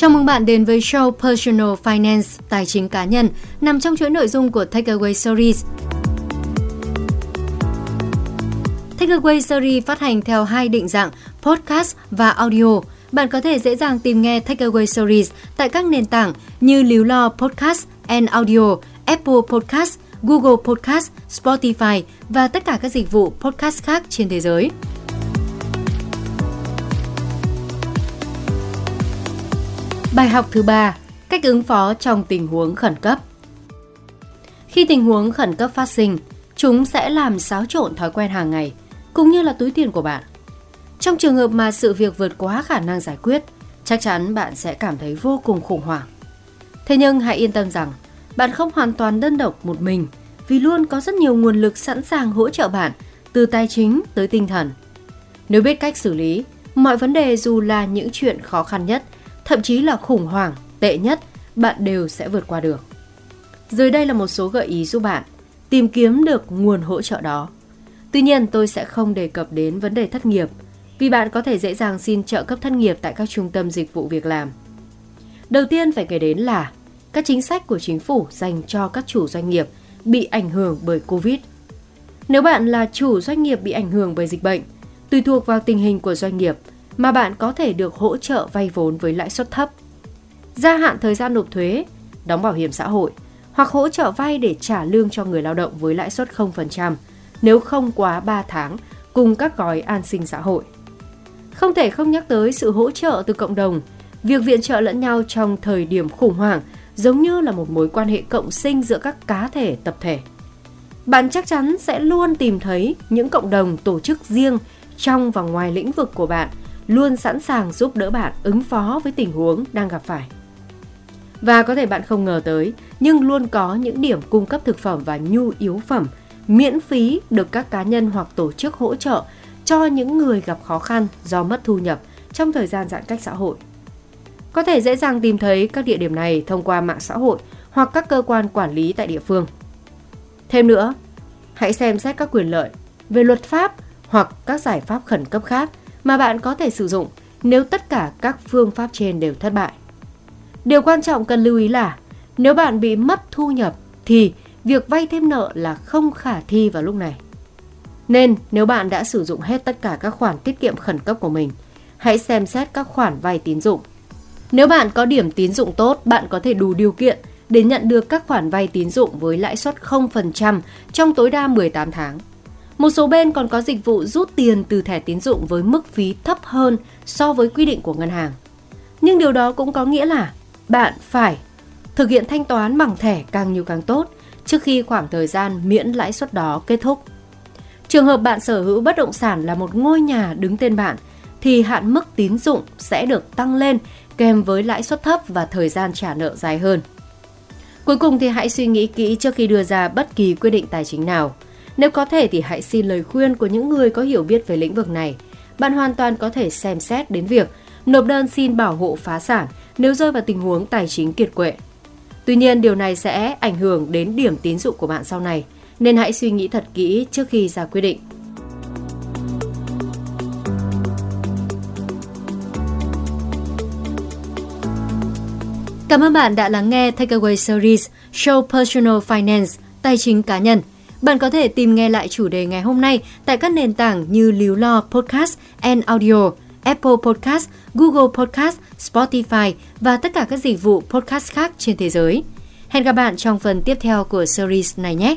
Chào mừng bạn đến với show Personal Finance, tài chính cá nhân, nằm trong chuỗi nội dung của Takeaway Series. Takeaway Series phát hành theo hai định dạng podcast và audio. Bạn có thể dễ dàng tìm nghe Takeaway Series tại các nền tảng như Líu Lo Podcast and Audio, Apple Podcast, Google Podcast, Spotify và tất cả các dịch vụ podcast khác trên thế giới. Bài học thứ ba, cách ứng phó trong tình huống khẩn cấp. Khi tình huống khẩn cấp phát sinh, chúng sẽ làm xáo trộn thói quen hàng ngày, cũng như là túi tiền của bạn. Trong trường hợp mà sự việc vượt quá khả năng giải quyết, chắc chắn bạn sẽ cảm thấy vô cùng khủng hoảng. Thế nhưng hãy yên tâm rằng, bạn không hoàn toàn đơn độc một mình, vì luôn có rất nhiều nguồn lực sẵn sàng hỗ trợ bạn, từ tài chính tới tinh thần. Nếu biết cách xử lý, mọi vấn đề dù là những chuyện khó khăn nhất – thậm chí là khủng hoảng tệ nhất, bạn đều sẽ vượt qua được. Dưới đây là một số gợi ý giúp bạn tìm kiếm được nguồn hỗ trợ đó. Tuy nhiên, tôi sẽ không đề cập đến vấn đề thất nghiệp, vì bạn có thể dễ dàng xin trợ cấp thất nghiệp tại các trung tâm dịch vụ việc làm. Đầu tiên phải kể đến là các chính sách của chính phủ dành cho các chủ doanh nghiệp bị ảnh hưởng bởi Covid. Nếu bạn là chủ doanh nghiệp bị ảnh hưởng bởi dịch bệnh, tùy thuộc vào tình hình của doanh nghiệp, mà bạn có thể được hỗ trợ vay vốn với lãi suất thấp. Gia hạn thời gian nộp thuế, đóng bảo hiểm xã hội hoặc hỗ trợ vay để trả lương cho người lao động với lãi suất 0% nếu không quá 3 tháng cùng các gói an sinh xã hội. Không thể không nhắc tới sự hỗ trợ từ cộng đồng, việc viện trợ lẫn nhau trong thời điểm khủng hoảng giống như là một mối quan hệ cộng sinh giữa các cá thể tập thể. Bạn chắc chắn sẽ luôn tìm thấy những cộng đồng tổ chức riêng trong và ngoài lĩnh vực của bạn luôn sẵn sàng giúp đỡ bạn ứng phó với tình huống đang gặp phải. Và có thể bạn không ngờ tới, nhưng luôn có những điểm cung cấp thực phẩm và nhu yếu phẩm miễn phí được các cá nhân hoặc tổ chức hỗ trợ cho những người gặp khó khăn do mất thu nhập trong thời gian giãn cách xã hội. Có thể dễ dàng tìm thấy các địa điểm này thông qua mạng xã hội hoặc các cơ quan quản lý tại địa phương. Thêm nữa, hãy xem xét các quyền lợi về luật pháp hoặc các giải pháp khẩn cấp khác mà bạn có thể sử dụng nếu tất cả các phương pháp trên đều thất bại. Điều quan trọng cần lưu ý là nếu bạn bị mất thu nhập thì việc vay thêm nợ là không khả thi vào lúc này. Nên nếu bạn đã sử dụng hết tất cả các khoản tiết kiệm khẩn cấp của mình, hãy xem xét các khoản vay tín dụng. Nếu bạn có điểm tín dụng tốt, bạn có thể đủ điều kiện để nhận được các khoản vay tín dụng với lãi suất 0% trong tối đa 18 tháng. Một số bên còn có dịch vụ rút tiền từ thẻ tín dụng với mức phí thấp hơn so với quy định của ngân hàng. Nhưng điều đó cũng có nghĩa là bạn phải thực hiện thanh toán bằng thẻ càng nhiều càng tốt trước khi khoảng thời gian miễn lãi suất đó kết thúc. Trường hợp bạn sở hữu bất động sản là một ngôi nhà đứng tên bạn, thì hạn mức tín dụng sẽ được tăng lên kèm với lãi suất thấp và thời gian trả nợ dài hơn. Cuối cùng thì hãy suy nghĩ kỹ trước khi đưa ra bất kỳ quyết định tài chính nào. Nếu có thể thì hãy xin lời khuyên của những người có hiểu biết về lĩnh vực này. Bạn hoàn toàn có thể xem xét đến việc nộp đơn xin bảo hộ phá sản nếu rơi vào tình huống tài chính kiệt quệ. Tuy nhiên, điều này sẽ ảnh hưởng đến điểm tín dụng của bạn sau này, nên hãy suy nghĩ thật kỹ trước khi ra quyết định. Cảm ơn bạn đã lắng nghe Takeaway Series Show Personal Finance, tài chính cá nhân. Bạn có thể tìm nghe lại chủ đề ngày hôm nay tại các nền tảng như Líu Lo Podcast and Audio, Apple Podcast, Google Podcast, Spotify và tất cả các dịch vụ podcast khác trên thế giới. Hẹn gặp bạn trong phần tiếp theo của series này nhé!